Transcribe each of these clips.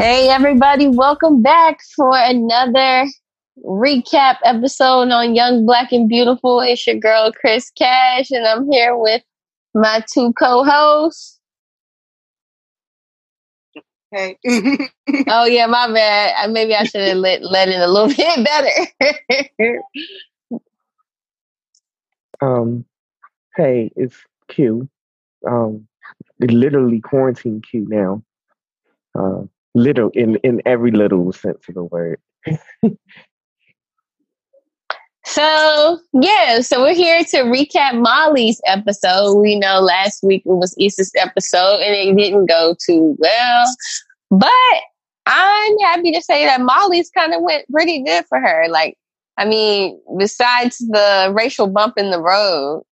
Hey, everybody, welcome back for another recap episode on Young, Black, and Beautiful. It's your girl, Chris Cash, and I'm here with my two co hosts. Hey. oh, yeah, my bad. Maybe I should have let, let in a little bit better. um, hey, it's Q. Um, literally quarantine Q now. Uh, little in in every little sense of the word. so yeah, so we're here to recap Molly's episode. We know last week it was Issa's episode and it didn't go too well, but I'm happy to say that Molly's kind of went pretty good for her. Like, I mean, besides the racial bump in the road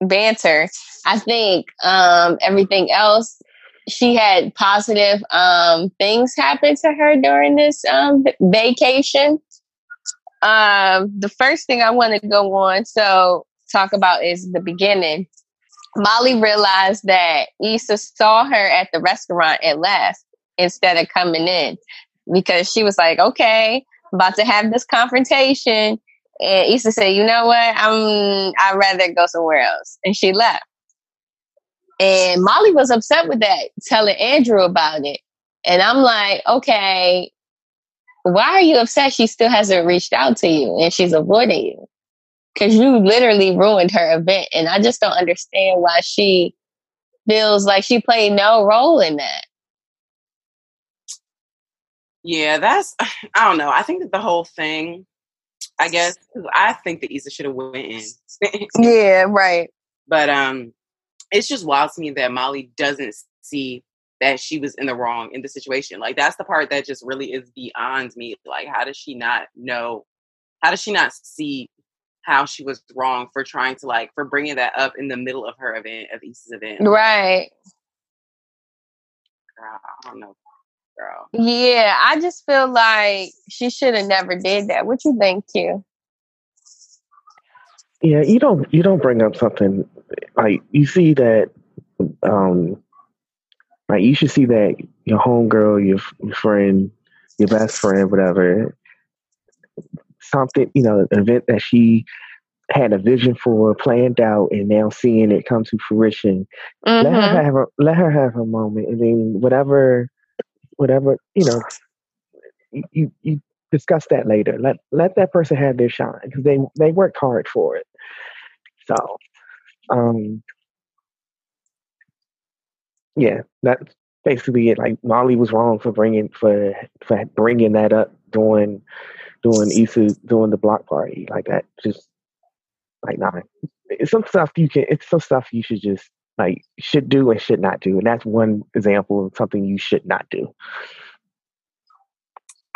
banter, I think um, everything else she had positive um, things happen to her during this um, vacation. Um, the first thing I want to go on, so talk about is the beginning. Molly realized that Issa saw her at the restaurant and left instead of coming in because she was like, okay, I'm about to have this confrontation. And Issa said, you know what? I'm, I'd rather go somewhere else. And she left. And Molly was upset with that, telling Andrew about it. And I'm like, okay, why are you upset? She still hasn't reached out to you and she's avoiding you because you literally ruined her event. And I just don't understand why she feels like she played no role in that. Yeah, that's I don't know. I think that the whole thing, I guess, I think that Issa should have went in. yeah, right. But um, it's just wild to me that Molly doesn't see that she was in the wrong in the situation. Like that's the part that just really is beyond me. Like how does she not know? How does she not see how she was wrong for trying to like for bringing that up in the middle of her event of Issa's event? Right. Girl, I don't know, girl. Yeah, I just feel like she should have never did that. What you think, Q? Yeah, you don't you don't bring up something like you see that um like you should see that your homegirl, your, your friend, your best friend, whatever, something, you know, an event that she had a vision for, planned out, and now seeing it come to fruition. Mm-hmm. Let her mm-hmm. have a let her have her moment, and then whatever, whatever you know, you you discuss that later. Let let that person have their shine because they they worked hard for it. So, um, yeah, that's basically it. Like Molly was wrong for bringing for for bringing that up during doing Issa doing the block party like that. Just like nah, it's some stuff you can. It's some stuff you should just like should do and should not do, and that's one example of something you should not do.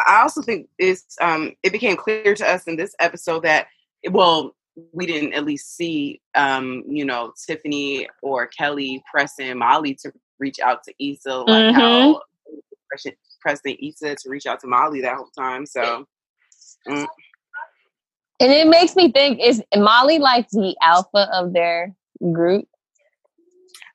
I also think it's um, it became clear to us in this episode that well we didn't at least see um, you know Tiffany or Kelly pressing Molly to reach out to Issa like mm-hmm. how pressing Issa to reach out to Molly that whole time. So. Mm. And it makes me think: Is Molly like the alpha of their group?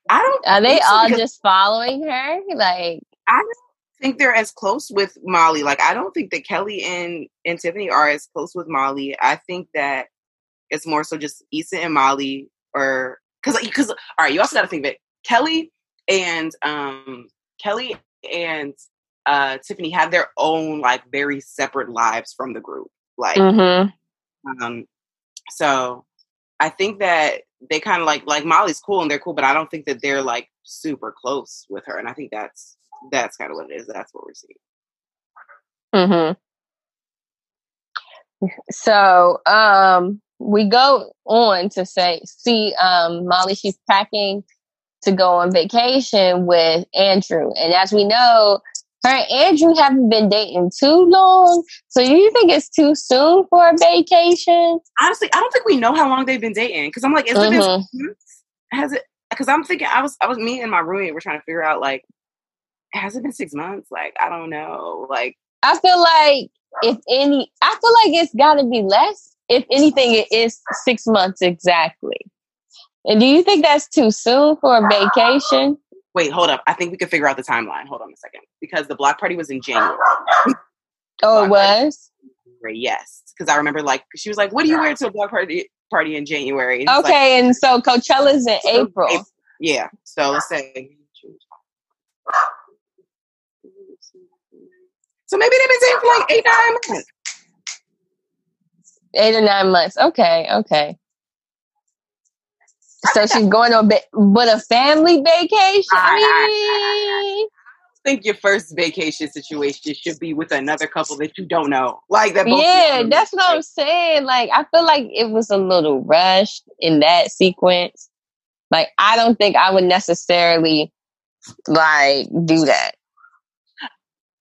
I don't. Are they all just following her? Like, I don't think they're as close with Molly. Like, I don't think that Kelly and and Tiffany are as close with Molly. I think that it's more so just Issa and Molly, or because because all right, you also got to think that Kelly and um Kelly and uh Tiffany have their own like very separate lives from the group. Like, mm-hmm. um, so I think that they kind of like like Molly's cool and they're cool, but I don't think that they're like super close with her. And I think that's that's kind of what it is. That's what we're seeing. Hmm. So, um, we go on to say, see, um, Molly, she's packing to go on vacation with Andrew, and as we know, her and Andrew haven't been dating too long. So you think it's too soon for a vacation? Honestly, I don't think we know how long they've been dating. Because I'm like, is mm-hmm. it has it? Because I'm thinking, I was, I was me and my roommate were trying to figure out like, has it been six months? Like, I don't know. Like, I feel like if any, I feel like it's got to be less. If anything, it is six months exactly. And do you think that's too soon for a vacation? Wait, hold up. I think we could figure out the timeline. Hold on a second. Because the block party was in January. oh, it was? Yes. Because I remember like she was like, What do you wear to a block party party in January? And okay, like, and so Coachella's in April. April. Yeah. So let's say So maybe they've been saying for like eight, nine months. Eight or nine months. Okay, okay. So she's going on ba- but a family vacation. Ah, I, ah, ah, mean, think your first vacation situation should be with another couple that you don't know. Like that. yeah, that's what I'm saying. Like I feel like it was a little rushed in that sequence. Like I don't think I would necessarily like do that.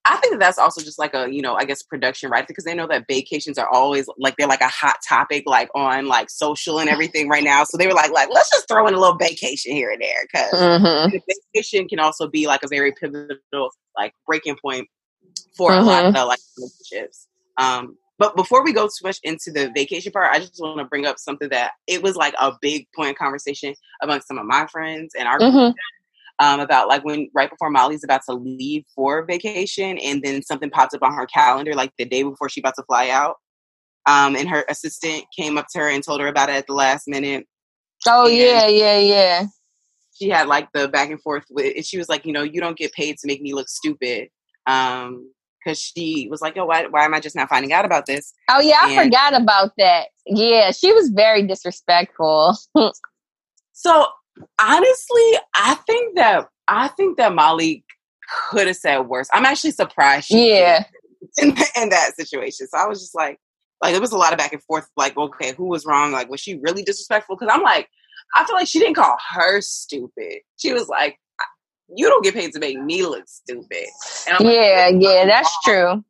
I think that that's also just like a, you know, I guess production, right? Because they know that vacations are always like they're like a hot topic, like on like social and everything right now. So they were like, like let's just throw in a little vacation here and there because mm-hmm. vacation can also be like a very pivotal like breaking point for mm-hmm. a lot mm-hmm. of like relationships. Um, but before we go too much into the vacation part, I just want to bring up something that it was like a big point of conversation among some of my friends and our mm-hmm um, about like when right before Molly's about to leave for vacation, and then something popped up on her calendar like the day before she about to fly out. Um, and her assistant came up to her and told her about it at the last minute. Oh and yeah, yeah, yeah. She had like the back and forth with, and she was like, you know, you don't get paid to make me look stupid. Um, because she was like, "Oh, why, why am I just not finding out about this?" Oh yeah, I and, forgot about that. Yeah, she was very disrespectful. so honestly, I think that I think that Molly could have said worse. I'm actually surprised. yeah. In, in that situation, so I was just like, like it was a lot of back and forth. Like, okay, who was wrong? Like, was she really disrespectful? Because I'm like, I feel like she didn't call her stupid. She was like, you don't get paid to make me look stupid. yeah, like, yeah, that's true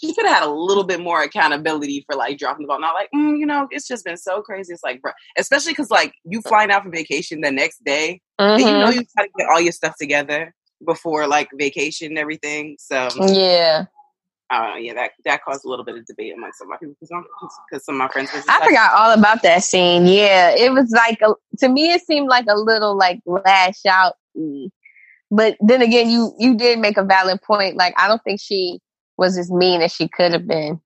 she could have had a little bit more accountability for like dropping the ball. Not like, mm, you know, it's just been so crazy. It's like, bro, especially because like you flying out for vacation the next day, mm-hmm. you know you got to get all your stuff together before like vacation and everything. So yeah. Uh, yeah, that that caused a little bit of debate among some of my people because some of my friends. I like, forgot all about that scene. Yeah, it was like a, to me, it seemed like a little like lash out. But then again, you you did make a valid point. Like I don't think she was as mean as she could have been,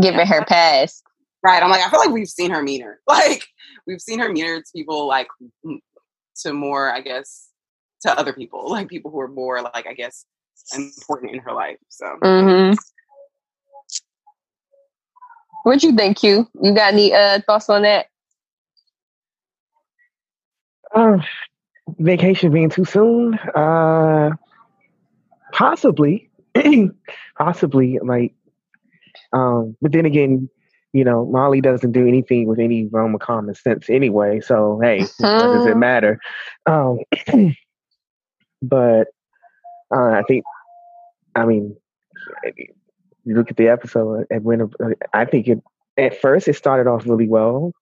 given yeah. her past. Right. I'm like, I feel like we've seen her meaner. Like we've seen her meaner to people like to more, I guess, to other people, like people who are more like, I guess, important in her life. So. Mm-hmm. What you think, Q? You got any uh, thoughts on that? Uh, vacation being too soon? Uh, possibly. possibly like um but then again you know, Molly doesn't do anything with any realm of common sense anyway. So hey, what does it matter? Um, but uh, I think, I mean, you look at the episode and when I think it at first it started off really well.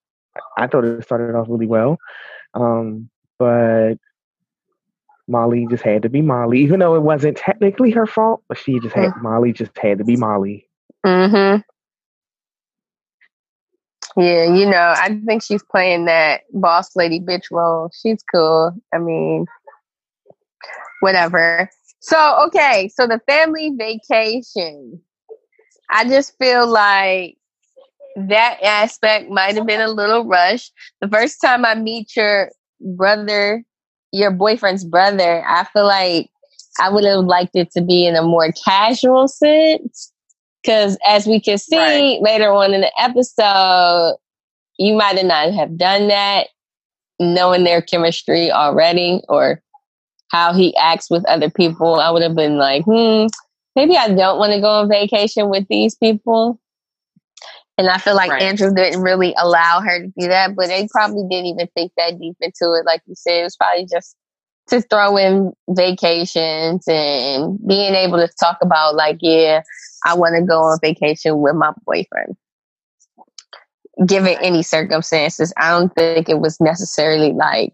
I thought it started off really well, um, but Molly just had to be Molly, even though it wasn't technically her fault. But she just had Molly just had to be Molly. Mm-hmm. Yeah, you know, I think she's playing that boss lady bitch role. She's cool. I mean, whatever. So, okay, so the family vacation. I just feel like that aspect might have been a little rushed. The first time I meet your brother, your boyfriend's brother, I feel like I would have liked it to be in a more casual sense. Because as we can see Right. later on in the episode, you might have not have done that, knowing their chemistry already or how he acts with other people. I would have been like, hmm, maybe I don't want to go on vacation with these people. And I feel like Right. Andrew didn't really allow her to do that, but they probably didn't even think that deep into it. Like you said, it was probably just to throw in vacations and being able to talk about, like, yeah, I want to go on vacation with my boyfriend. Given any circumstances, I don't think it was necessarily like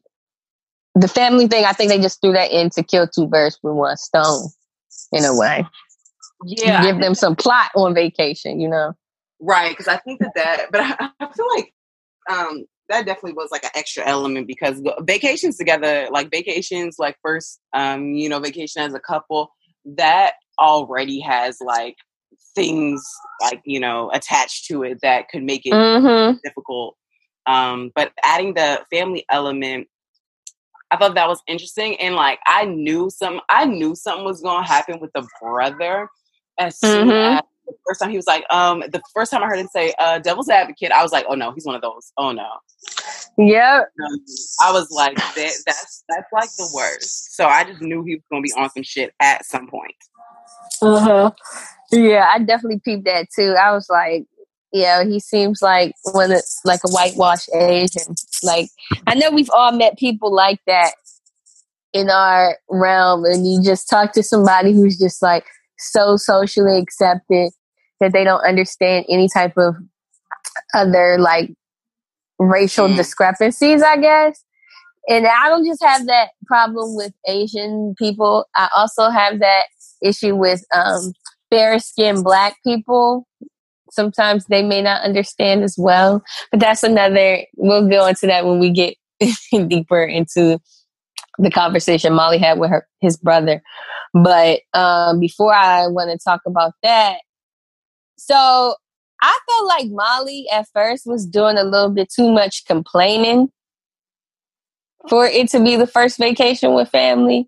the family thing. I think they just threw that in to kill two birds with one stone, in a way. Yeah, Give them some plot on vacation, you know? Right, because I think that that, but I, I feel like um, that definitely was like an extra element because vacations together, like vacations, like first, um, you know, vacation as a couple, that already has like things like you know attached to it that could make it Mm-hmm. difficult. Um, but adding the family element, I thought that was interesting, and like I knew some, I knew something was going to happen with the brother as soon Mhm. as the first time he was like, um, the first time I heard him say, uh, "Devil's Advocate," I was like, "Oh no, he's one of those." Oh no, Yep. Um, I was like, that, "That's that's like the worst." So I just knew he was going to be on some shit at some point. Uh-huh. Yeah, I definitely peeped that too. I was like, yeah, he seems like one of, like a whitewashed Asian. Like I know we've all met people like that in our realm, and you just talk to somebody who's just like so socially accepted that they don't understand any type of other like racial Mm. discrepancies, I guess. And I don't just have that problem with Asian people. I also have that issue with um, fair skinned black people. Sometimes they may not understand as well. But that's another, we'll go into that when we get deeper into the conversation Molly had with her his brother. But um, before I want to talk about that, so I felt like Molly at first was doing a little bit too much complaining for it to be the first vacation with family.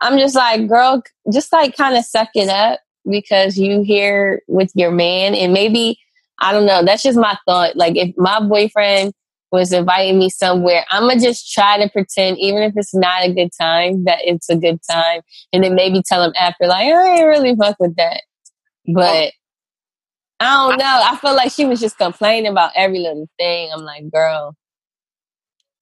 I'm just like, girl, just like kind of suck it up because you here with your man. And maybe, I don't know, that's just my thought. Like, if my boyfriend was inviting me somewhere, I'm to just try to pretend, even if it's not a good time, that it's a good time. And then maybe tell them after, like, I ain't really fuck with that. But I don't know. I feel like she was just complaining about every little thing. I'm like, girl.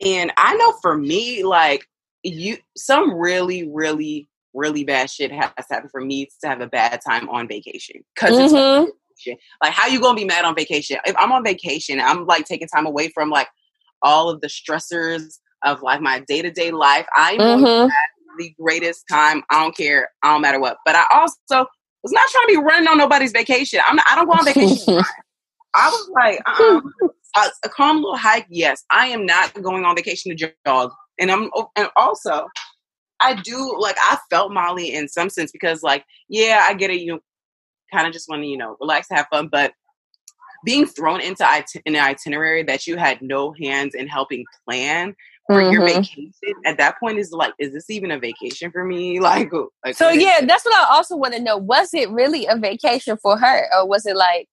And I know for me, like you, some really, really, really bad shit has happened for me to have a bad time on vacation. because it's Mhm. vacation. Like, how you gonna be mad on vacation? If I'm on vacation, I'm like taking time away from like all of the stressors of like my day to day life. I'm Mhm. the greatest time. I don't care. I don't matter what. But I also was not trying to be running on nobody's vacation. I'm not, I don't go on vacation. I was like, um, a, a calm little hike. Yes, I am not going on vacation to jog. And I'm, and also, I do like I felt Molly in some sense because, like, yeah, I get it. You kind of just want to, you know, relax, have fun, but being thrown into it- an itinerary that you had no hands in helping plan for your Mhm. vacation at that point is like, is this even a vacation for me? Like, like So yeah, that's what I also want to know. Was it really a vacation for her, or was it like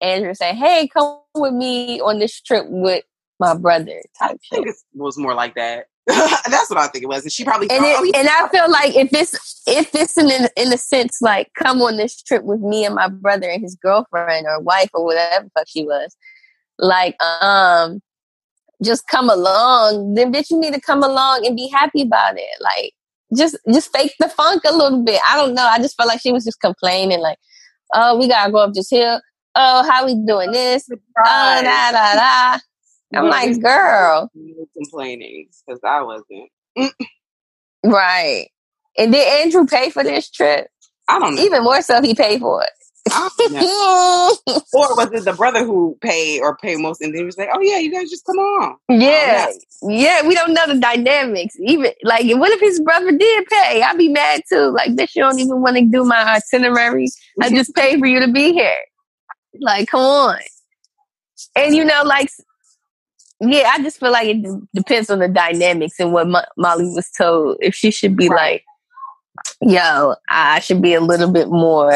Andrew saying, "Hey, come with me on this trip with my brother"? Type I think shit. it was more like that. That's what I think it was. And she probably and, thought, it, oh, and I feel like if it's if it's in in a sense like come on this trip with me and my brother and his girlfriend or wife or whatever fuck she was, like um, just come along. Then bitch, you need to come along and be happy about it. Like just just fake the funk a little bit. I don't know. I just felt like she was just complaining, like, oh, we gotta go up this hill. Oh, how we doing this? Oh, da da da. I'm like, girl. Complaining because I wasn't. right. And did Andrew pay for this trip? I don't know. Even more so, he paid for it. or was it the brother who paid or paid most and then he was like, Oh yeah, you guys just come on. Yeah. Oh, yeah, we don't know the dynamics. Even like what if his brother did pay? I'd be mad too. Like this you don't even want to do my itinerary. I just paid for you to be here. Like, come on. And you know, like yeah, I just feel like it d- depends on the dynamics and what Mo- Molly was told. If she should be right. like, yo, I should be a little bit more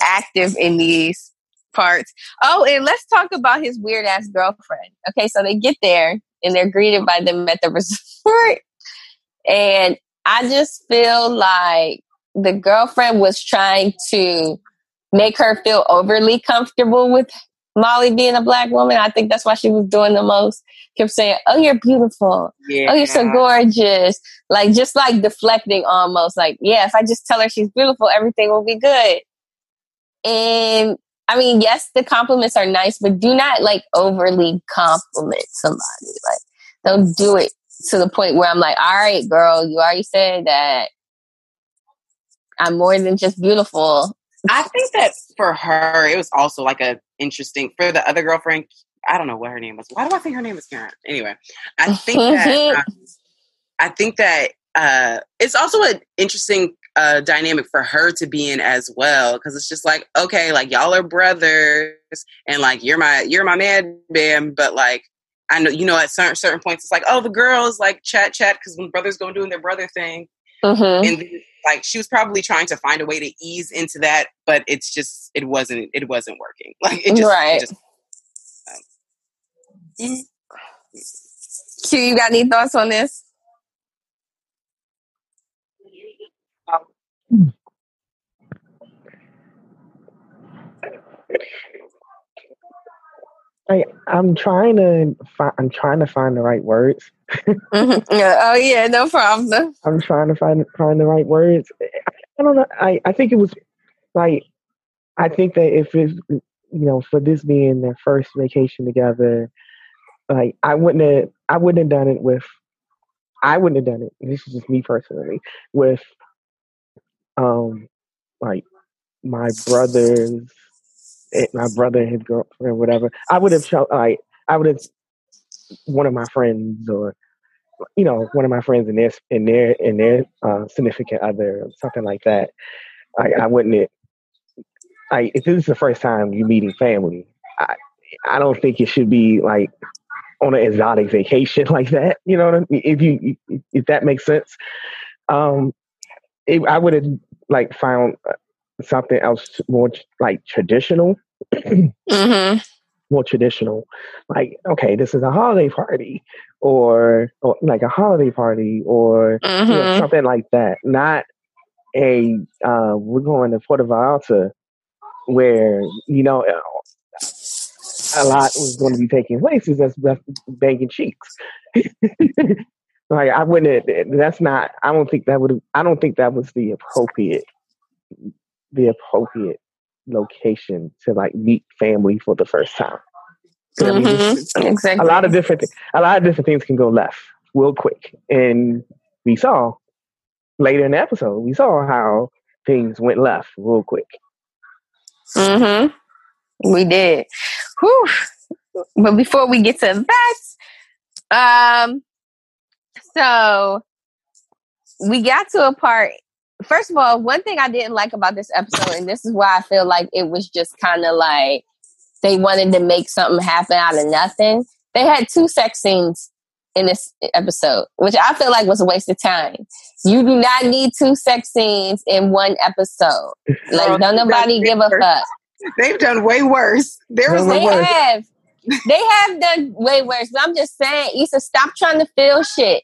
active in these parts. Oh, and let's talk about his weird ass girlfriend. Okay, so they get there and they're greeted by them at the resort. And I just feel like the girlfriend was trying to make her feel overly comfortable with Molly being a black woman. I think that's why she was doing the most. Kept saying, "Oh, you're beautiful. Yeah. Oh, you're so gorgeous." Like just like deflecting almost. Like, yeah, if I just tell her she's beautiful, everything will be good. And I mean, yes, the compliments are nice, but do not like overly compliment somebody. Like, don't do it to the point where I'm like, all right, girl, you already said that I'm more than just beautiful. I think that for her, it was also like a interesting for the other girlfriend. I don't know what her name was. Why do I think her name is Karen? Anyway, I think that uh, I think that uh, it's also an interesting uh, dynamic for her to be in as well because it's just like okay, like y'all are brothers and like you're my you're my man, bam, but like. I know you know at certain certain points it's like oh the girls like chat chat because when brothers go doing their brother thing mm-hmm. and like she was probably trying to find a way to ease into that, but it's just it wasn't it wasn't working. Like it just right. It just, um, Q, you got any thoughts on this? I I'm trying to find I'm trying to find the right words. mm-hmm. yeah. Oh yeah, no problem. I'm trying to find find the right words. I don't know. I I think it was like I think that if it's you know for this being their first vacation together, like I wouldn't have I wouldn't have done it with I wouldn't have done it. This is just me personally with um like my brothers my brother and his girlfriend, whatever, I would have shown like I would have one of my friends or you know one of my friends in their in their in their uh, significant other something like that. I, I wouldn't. It I if this is the first time you meeting family, I I don't think it should be like on an exotic vacation like that. You know, I mean? if you if that makes sense. Um, it, I would have like found something else more like traditional. mm-hmm. More traditional, like okay, this is a holiday party, or, or like a holiday party, or mm-hmm. you know, something like that. Not a uh, we're going to Puerto Vallarta, where you know a lot was going to be taking place. Is that's banging cheeks. like I wouldn't. That's not. I don't think that would. I don't think that was the appropriate the appropriate location to like meet family for the first time. Mm-hmm. I mean, mm-hmm. exactly. A lot of different th- a lot of different things can go left real quick. And we saw later in the episode, we saw how things went left real quick. Mm-hmm. We did. Whew. But before we get to that, um, so we got to a part first of all, one thing I didn't like about this episode, and this is why I feel like it was just kind of like they wanted to make something happen out of nothing. They had two sex scenes in this episode, which I feel like was a waste of time. You do not need two sex scenes in one episode. Like, don't nobody give a fuck. They've done way worse. There was they have. They have done way worse. But I'm just saying, Issa, stop trying to feel shit.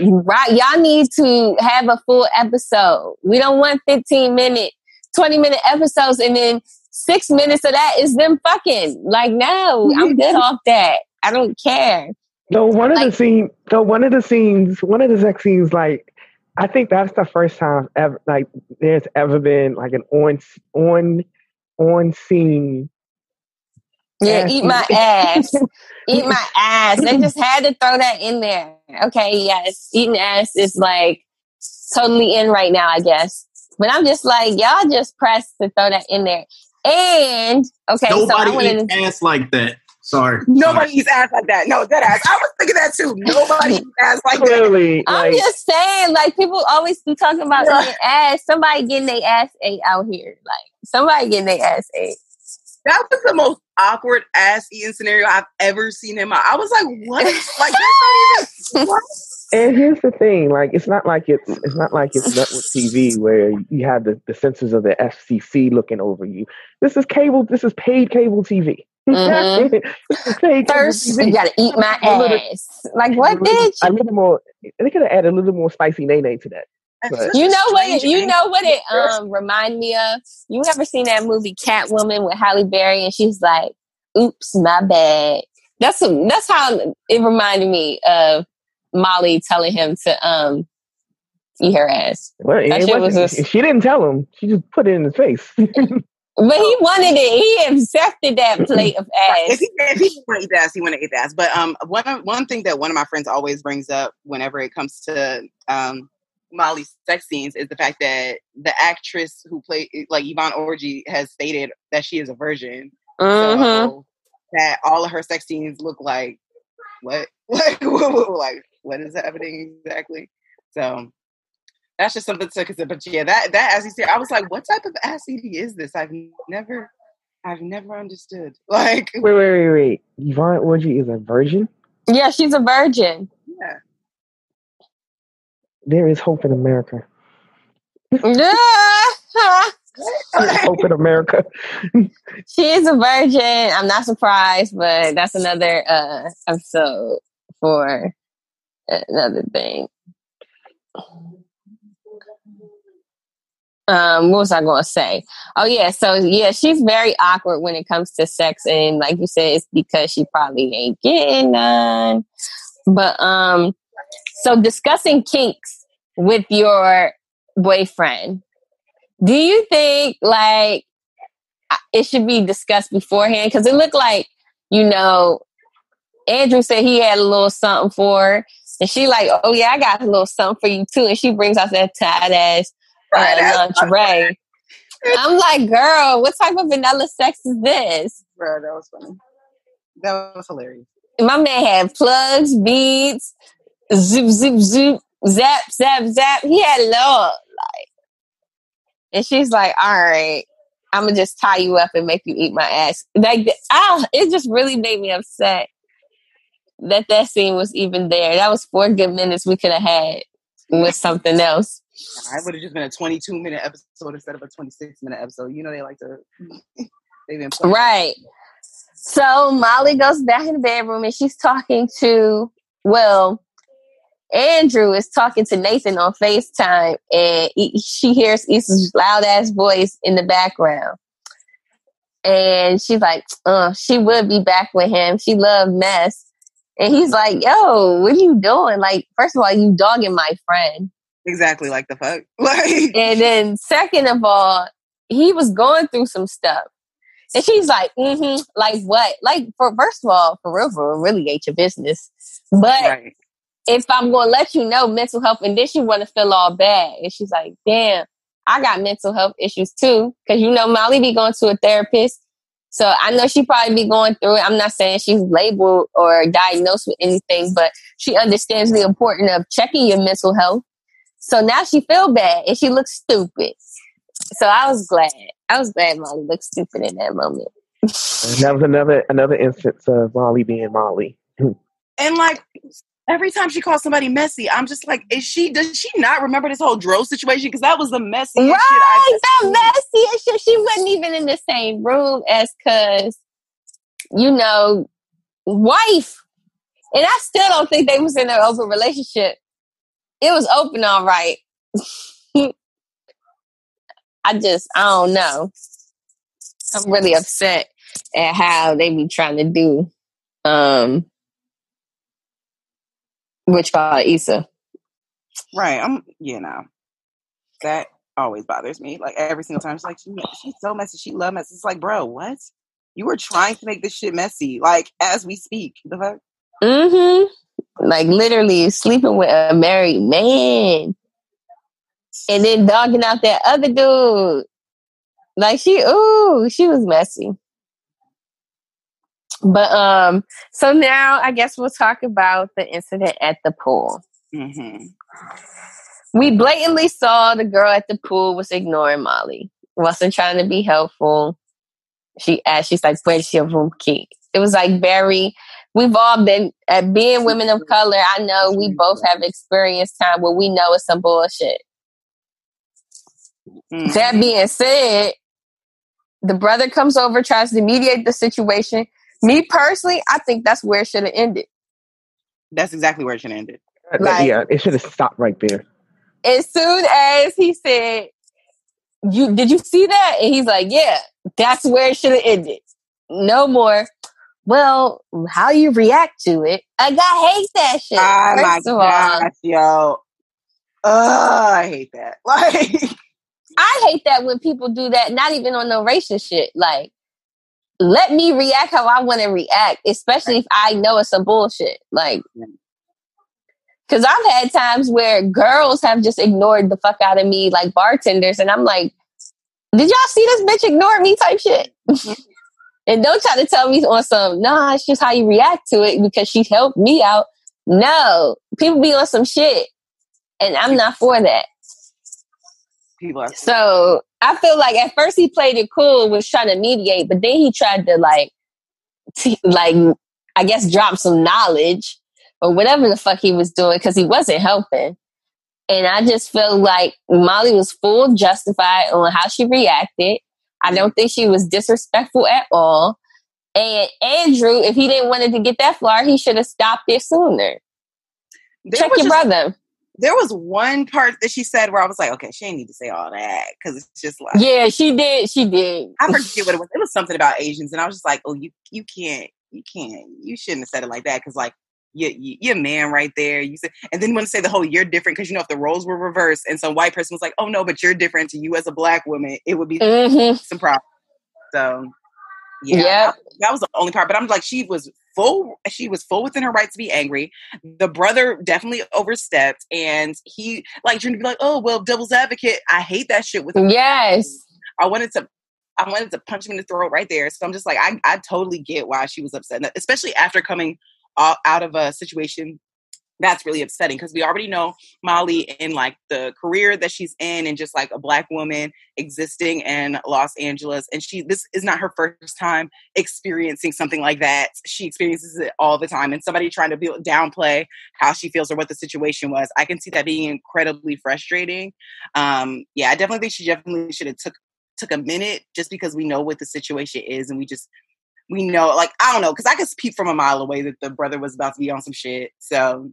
Right? Y'all need to have a full episode. We don't want 15 minute, 20 minute episodes and then six minutes of that is them fucking. Like, no, mm-hmm. I'm good off that. I don't care. No, one of Like- the scenes. No, one of the scenes. One of the sex scenes. Like, I think that's the first time ever. Like, there's ever been like an on on on scene. Yeah, Ass eat my ass. eat my ass. They just had to throw that in there. Okay, yes. Eating ass is like totally in right now, I guess. But I'm just like, y'all just pressed to throw that in there. And okay, so I Nobody wanted eats to ass like that. Sorry. Nobody eats ass like that. No, that ass. I was thinking that too. Nobody eats ass like that. Clearly, I'm like just saying, like people always be talking about Yeah. eating ass. Somebody getting their ass ate out here. Like somebody getting their ass ate. That was the most awkward ass eating scenario I've ever seen him out. I was like, what? Like, that's not even, what? And here's the thing, like it's not like it's it's not like it's network TV where you have the, the censors of the FCC looking over you. This is cable. This is paid cable TV. Mhm. this is cable First, you gotta eat my A little- ass. Like what, A little- bitch? A little more. They could have added a little more spicy nay nay to that. That's But- You know what? It, you know what it um remind me of. You ever seen that movie Catwoman with Halle Berry, and she's like, "Oops, my bad." That's that's how it reminded me of Molly telling him to um eat her ass, Well, it That was just- she didn't tell him. She just put it in his face. but he wanted it. He accepted that plate of If ass. he, if he want to eat ass, he want to eat ass. But um, one one thing that one of my friends always brings up whenever it comes to um Molly's sex scenes is the fact that the actress who played like Yvonne Orji has stated that she is a virgin. hmm So that all of her sex scenes look like what? Like, like what is happening exactly? So that's just something to consider. But yeah, that that as you said, I was like, what type of ass eating is this? I've never, I've never understood. Like, wait, wait, wait, wait. Yvonne Orji is a virgin. Yeah, she's a virgin. There is hope in America. Hope in America. she is a virgin. I'm not surprised, but that's another uh episode for another thing. Um, what was I going to say? Oh yeah, so yeah, she's very awkward when it comes to sex, and like you said, it's because she probably ain't getting none. But um, so discussing kinks with your boyfriend, do you think like it should be discussed beforehand? Because it looked like you know, Andrew said he had a little something for her, and she like, oh yeah, I got a little something for you too, and she brings out that tight ass Right, uh, lingerie. I'm like, girl, what type of vanilla sex is this? Bro, that was funny. That was hilarious. My man had plugs, beads, zoop, zoop, zoop, zap, zap, zap. He had all. Like, and she's like, all right, I'm gonna just tie you up and make you eat my ass. Like, ah, it just really made me upset that that scene was even there. That was four good minutes we could have had with something else. I would have just been a 22 minute episode instead of a 26 minute episode. You know, they like to, they've been playing. Right. So Molly goes back in the bedroom and she's talking to, well, Andrew is talking to Nathan on FaceTime and he, she hears Issa's loud ass voice in the background. And she's like, oh, she would be back with him. She loved mess. And he's like, yo, what are you doing? Like, first of all, you dogging my friend. Exactly like the fuck. Like, And then second of all, he was going through some stuff. And she's like, mm-hmm, like what? Like for first of all, for real, for real, really ain't your business. But right. If I'm gonna let you know mental health, and then she wanna feel all bad. And she's like, damn, I got mental health issues too. Cause you know Molly be going to a therapist. So I know she probably be going through it. I'm not saying she's labeled or diagnosed with anything, but she understands the importance of checking your mental health. So now she feel bad and she looks stupid. So I was glad. I was glad Molly looked stupid in that moment. That was another another instance of Molly being Molly. And like, every time she calls somebody messy, I'm just like, is she, does she not remember this whole Dro situation? Because that was the messiest shit Right, I've that messy and shit. She wasn't even in the same room as cuz you know wife. And I still don't think they was in an open relationship. It was open all right. I just I don't know. I'm really upset at how they be trying to do um which called Issa. Right. I'm you know. That always bothers me. Like every single time she's like, she, she's so messy, she love messy. It's like, bro, what? You were trying to make this shit messy, like as we speak. The fuck? Mm-hmm. Like literally sleeping with a married man. And then dogging out that other dude. Like she, ooh, she was messy. But um, so now I guess we'll talk about the incident at the pool. Mm-hmm. We blatantly saw the girl at the pool was ignoring Molly, wasn't trying to be helpful. She asked, she's like, "Where's your room key?" It was like very. We've all been at being women of color. I know we both have experienced time where we know it's some bullshit. Mm-hmm. That being said, the brother comes over, tries to mediate the situation. Me personally, I think that's where it should have ended. That's exactly where it should have ended. Like, yeah, it should have stopped right there. As soon as he said, "You did you see that?" and he's like, "Yeah, that's where it should have ended. No more." Well, how you react to it? I got hate that shit. Oh my gosh, yo. Oh, I hate that. Like I hate that when people do that, not even on the racist shit. Like, let me react how I want to react, especially if I know it's some bullshit. Like, because I've had times where girls have just ignored the fuck out of me, like bartenders, and I'm like, did y'all see this bitch ignore me type shit? Mm-hmm. and don't try to tell me on some, nah, it's just how you react to it because she helped me out. No, people be on some shit, and I'm not for that people are. So I feel like at first he played it cool, was trying to mediate, but then he tried to like, t- like I guess drop some knowledge or whatever the fuck he was doing because he wasn't helping. And I just feel like Molly was full justified on how she reacted. I don't think she was disrespectful at all. And Andrew, if he didn't want to get that far, he should have stopped it sooner. There Check your just, brother there was one part that she said where I was like, okay, she didn't need to say all that because it's just like, yeah, she did, she did. I forget what it was. It was something about Asians, and I was just like, oh, you you can't, you can't, you shouldn't have said it like that because like. You, you, you're a man right there. You said, and then want to say the whole you're different because you know if the roles were reversed and some white person was like, oh no, but you're different to you as a black woman, it would be mm-hmm. some problem. So yeah, yep. That, was the only part. But I'm like, she was full she was full within her right to be angry. The brother definitely overstepped and he like trying to be like, oh well, devil's advocate. I hate that shit with him. Yes. I wanted to I wanted to punch him in the throat right there. So I'm just like, I, I totally get why she was upset, especially after coming out of a situation that's really upsetting because we already know Molly in like the career that she's in and just like a black woman existing in Los Angeles and she this is not her first time experiencing something like that. She experiences it all the time and somebody trying to be, downplay how she feels or what the situation was. I can see that being incredibly frustrating. Um yeah, I definitely think she definitely should have took took a minute just because we know what the situation is and we just we know like I don't know because I could peep from a mile away that the brother was about to be on some shit. So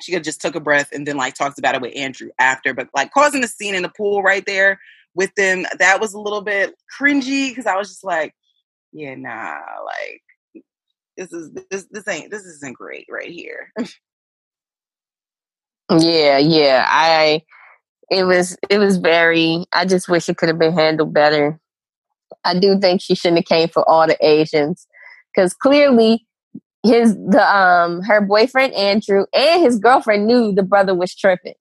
she could just took a breath and then like talked about it with Andrew after. But like causing a scene in the pool right there with them, that was a little bit cringy because I was just like, yeah, nah, like this is this this ain't this isn't great right here. yeah, yeah. I it was it was very I just wish it could have been handled better. I do think she shouldn't have came for all the Asians. Because clearly his the um her boyfriend Andrew and his girlfriend knew the brother was tripping.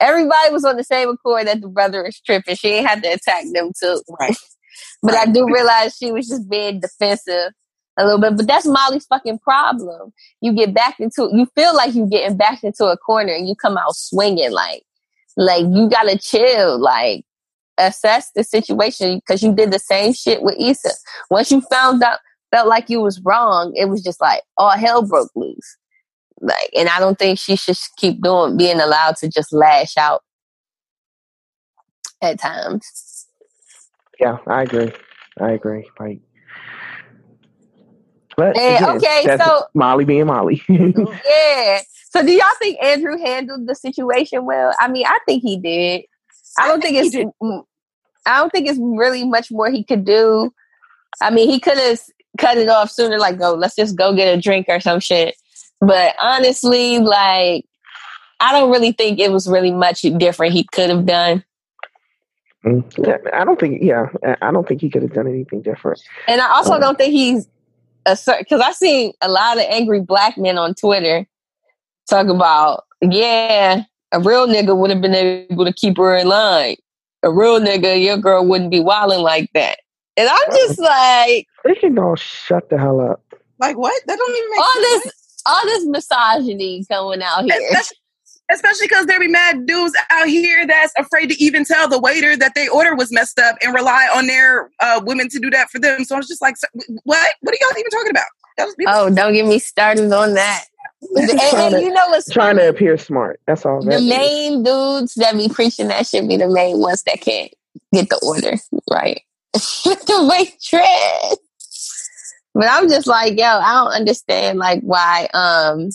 Everybody was on the same accord that the brother was tripping. She ain't had to attack them too. Right. but right. I do realize she was just being defensive a little bit. But that's Molly's fucking problem. You get back into you feel like you getting back into a corner and you come out swinging like like you gotta chill like assess the situation because you did the same shit with Issa. Once you found out felt like you was wrong, it was just like all hell broke loose. Like, and I don't think she should keep doing being allowed to just lash out at times. Yeah, I agree. I agree. Like, But Eh, again, okay, that's so- Molly being Molly. Yeah. So do y'all think Andrew handled the situation well? I mean, I think he did. I don't think, he it's I don't think it's really much more he could do. I mean, he could have cut it off sooner, like go, let's just go get a drink or some shit. But honestly, like I don't really think it was really much different he could have done. Mm, I don't think. Yeah, I- don't think he could have done anything different. And I also Oh. don't think he's a certain because I seen a lot of angry black men on Twitter talk about, yeah, a real nigga would have been able to keep her in line. A real nigga, your girl wouldn't be wilding like that. And I'm just like, They can all shut the hell up. Like what? That don't even make all sense. this, all this misogyny coming out here. Especially- Especially because there be mad dudes out here that's afraid to even tell the waiter that their order was messed up and rely on their uh, women to do that for them. So I was just like, what? What are y'all even talking about? Oh, don't get me started on that. and, and you know what's Trying to appear smart. That's all. the that is. main dudes that be preaching that should be the main ones that can't get the order right. the waitress. But I'm just like, yo, I don't understand like why um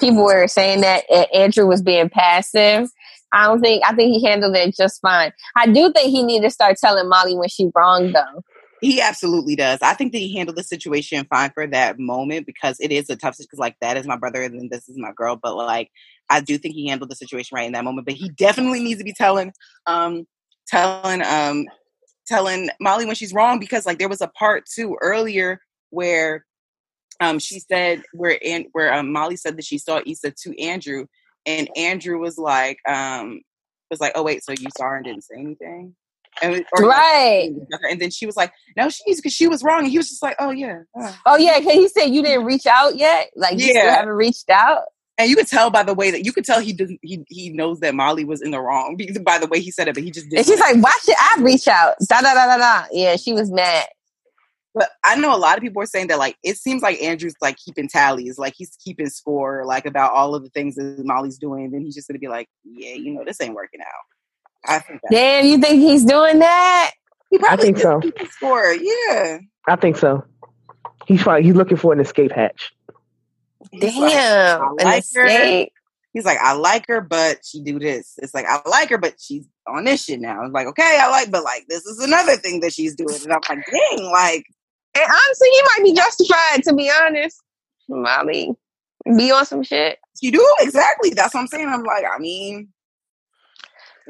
people were saying that Andrew was being passive. I don't think I think he handled it just fine. I do think he need to start telling Molly when she wrong though. He absolutely does. I think that he handled the situation fine for that moment because it is a tough situation. Like that is my brother and then this is my girl. But like I do think he handled the situation right in that moment. But he definitely needs to be telling, um, telling, um, telling Molly when she's wrong because like there was a part too earlier where, um, she said where and where um, Molly said that she saw Issa to Andrew and Andrew was like, um, was like, oh wait, so you saw her and didn't say anything. And, like, Right. and then she was like, "No, she's because she was wrong." And he was just like, "Oh yeah." uh." Oh yeah, cause he said you didn't reach out yet. Like you still Yeah. haven't reached out. And you could tell by the way that you could tell he doesn't. He he knows that Molly was in the wrong because by the way he said it, but he just didn't. And she's like, why should I reach out? Da da da da da. Yeah, she was mad. But I know a lot of people are saying that like it seems like Andrew's like keeping tallies, like he's keeping score, like about all of the things that Molly's doing. Then he's just gonna be like, "Yeah, you know, this ain't working out." I think that Damn, you think he's doing that? he probably think so. keeping score. Yeah. I think so. He's probably, he's looking for an escape hatch. He's like, Damn, I like her. He's like, I like her, but she do this. It's like I like her, but she's on this shit now. It's like, okay, I like, but like this is another thing that she's doing, and I'm like, dang, like And honestly, he might be justified. To be honest, Molly, be on some shit. you do exactly. That's what I'm saying. I'm like, I mean,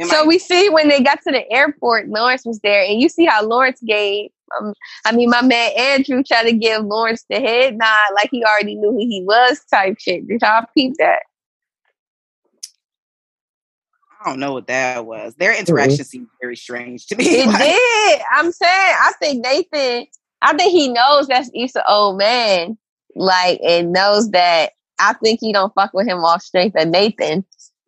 So I- we see when they got to the airport, Lawrence was there, and you see how Lawrence gave. Um, I mean, my man Andrew tried to give Lawrence the head nod, like he already knew who he was, type shit. Did y'all peep that? I don't know what that was. Their interaction seemed very strange to me. It Like, did. I'm saying, I think Nathan, I think he knows that's Issa old man, like, and knows that. I think he don't fuck with him off strength of Nathan.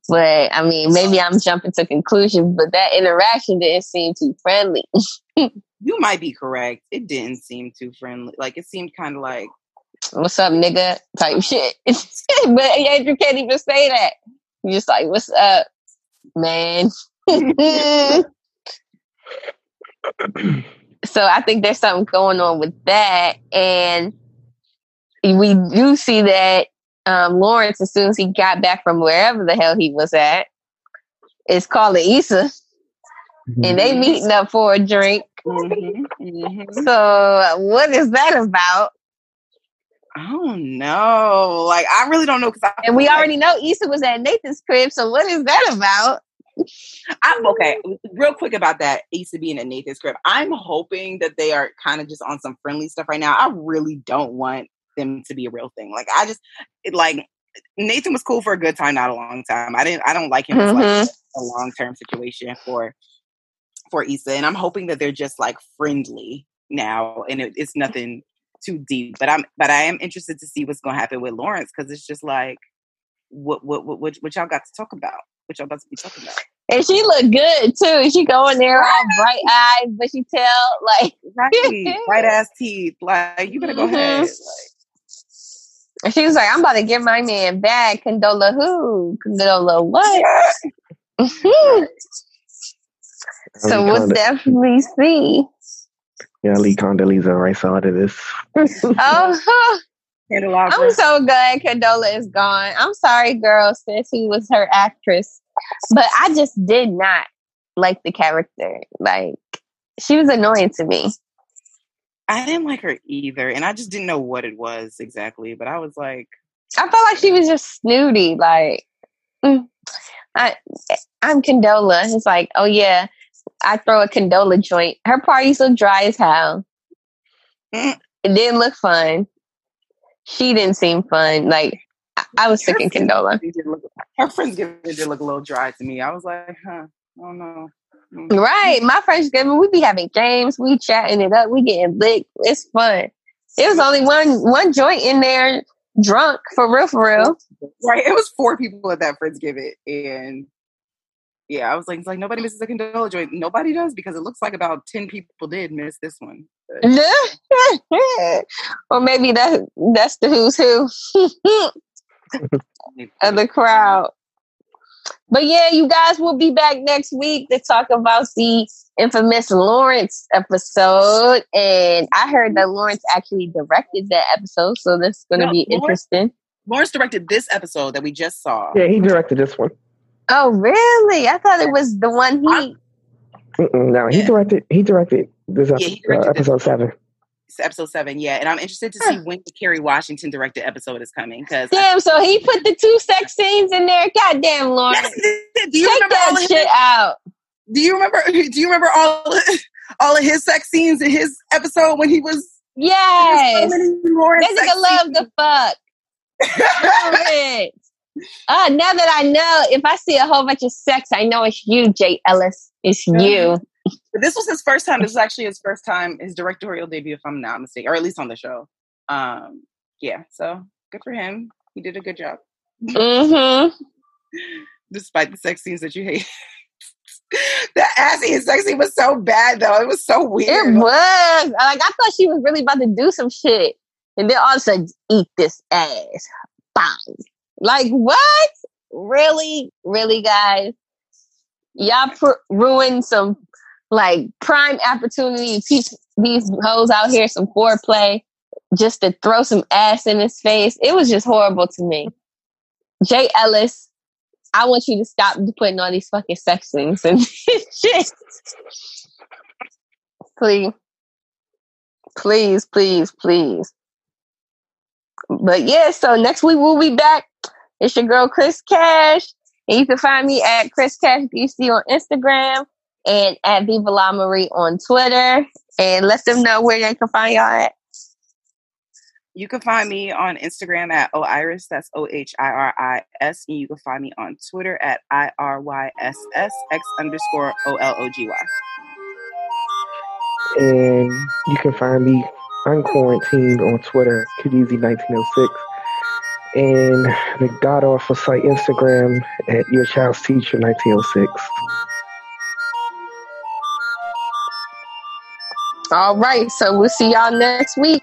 But I mean, maybe I'm jumping to conclusions, but that interaction didn't seem too friendly. You might be correct. It didn't seem too friendly. Like it seemed kind of like What's up, nigga? Type shit. but Andrew can't even say that. He's just like, what's up, man? so I think there's something going on with that. And we do see that um, Lawrence, as soon as he got back from wherever the hell he was at, is calling Issa and they meeting up for a drink. Mhm, mhm. So what is that about? I don't know. Like I really don't know because And we already know Issa was at Nathan's crib. So what is that about? I'm okay. Real quick about that, Issa being at Nathan's crib. I'm hoping that they are kind of just on some friendly stuff right now. I really don't want them to be a real thing. Like I just it, like Nathan was cool for a good time, not a long time. I didn't. I don't like him as like a long term situation for for Issa, and I'm hoping that they're just like friendly now, and it, it's nothing too deep. But I'm but I am interested to see what's going to happen with Lawrence because it's just like what what what what, what y'all got to talk about. What y'all about to be talking about. And she looked good too. She going in there all bright eyes, but she tell like Exactly. White ass teeth. Like, you better go Mhm. ahead. Like, and she was like, I'm about to get my man back. Condola who? Condola what? Mhm. so we'll kinda- definitely see. Yeah, leave Condoleezza Rice out of this. oh, I'm so glad Condola is gone. I'm sorry, girl, since he was her actress, but I just did not like the character. Like she was annoying to me. I didn't like her either, and I just didn't know what it was exactly. But I was like, I felt like she was just snooty. Like, mm, I, I'm Condola. It's like, oh yeah, I throw a Condola joint. Her parties look dry as hell. Mm. It didn't look fun. She didn't seem fun. Like, I, I was sick in Condola. Look- Her Friendsgiving did look a little dry to me. I was like, huh, I don't know. Mm. Right. My friends Friendsgiving, we be having games, we chatting it up, we getting lit. It's fun. It was only one one joint in there, drunk for real, for real. Right. It was four people at that Friendsgiving, and yeah, I was like, it's like nobody misses a Condola joint. Nobody does because it looks like about ten people did miss this one. But or maybe that that's the who's who of the crowd. But yeah, you guys will be back next week to talk about the infamous Lawrence episode. And I heard that Lawrence actually directed that episode, so that's going to No, be Lawrence- interesting. Lawrence directed this episode that we just saw. Yeah, he directed this one. Oh, really? I thought it was the one he. Mm-mm, no, he Yeah. directed. He directed this Yeah, episode, he directed uh, this seven. It's episode seven, yeah. And I'm interested to see when the Kerry Washington directed episode is coming because Damn, so he put the two sex scenes in there. Goddamn, Lawrence. do you Take that shit his, out. Do you remember? Do you remember all of, all of his sex scenes in his episode when he was? Yes. So many That nigga love the fuck. Uh, now that I know, if I see a whole bunch of sex, I know it's you, Jay Ellis. It's you. But this was his first time. This was actually his first time, his directorial debut, if I'm not mistaken, or at least on the show. Um, yeah, so good for him. He did a good job, Mm-hmm. despite the sex scenes that you hate. that assy and sexy was so bad, though. It was so weird. It was. Like, I thought she was really about to do some shit. And then all of a sudden, eat this ass. Bang. Like, what? Really? Really, guys? Y'all pr- ruined some, like, prime opportunity. These, these hoes out here, some foreplay, just to throw some ass in his face. It was just horrible to me. Jay Ellis, I want you to stop putting all these fucking sex scenes and shit. Please. Please, please, please. But yeah, so next week we'll be back. It's your girl Chris Cash. And you can find me at Chris Cash BC on Instagram and at Viva La Marie on Twitter. And let them know where they can find y'all at. You can find me on Instagram at oiris. That's O H I R I S. And you can find me on Twitter at I R Y S S X underscore O L O G Y. And you can find me unquarantined on Twitter, Kadeezy1906. And the God Awful site Instagram at Your Child's Teacher 1906. All right, so we'll see y'all next week.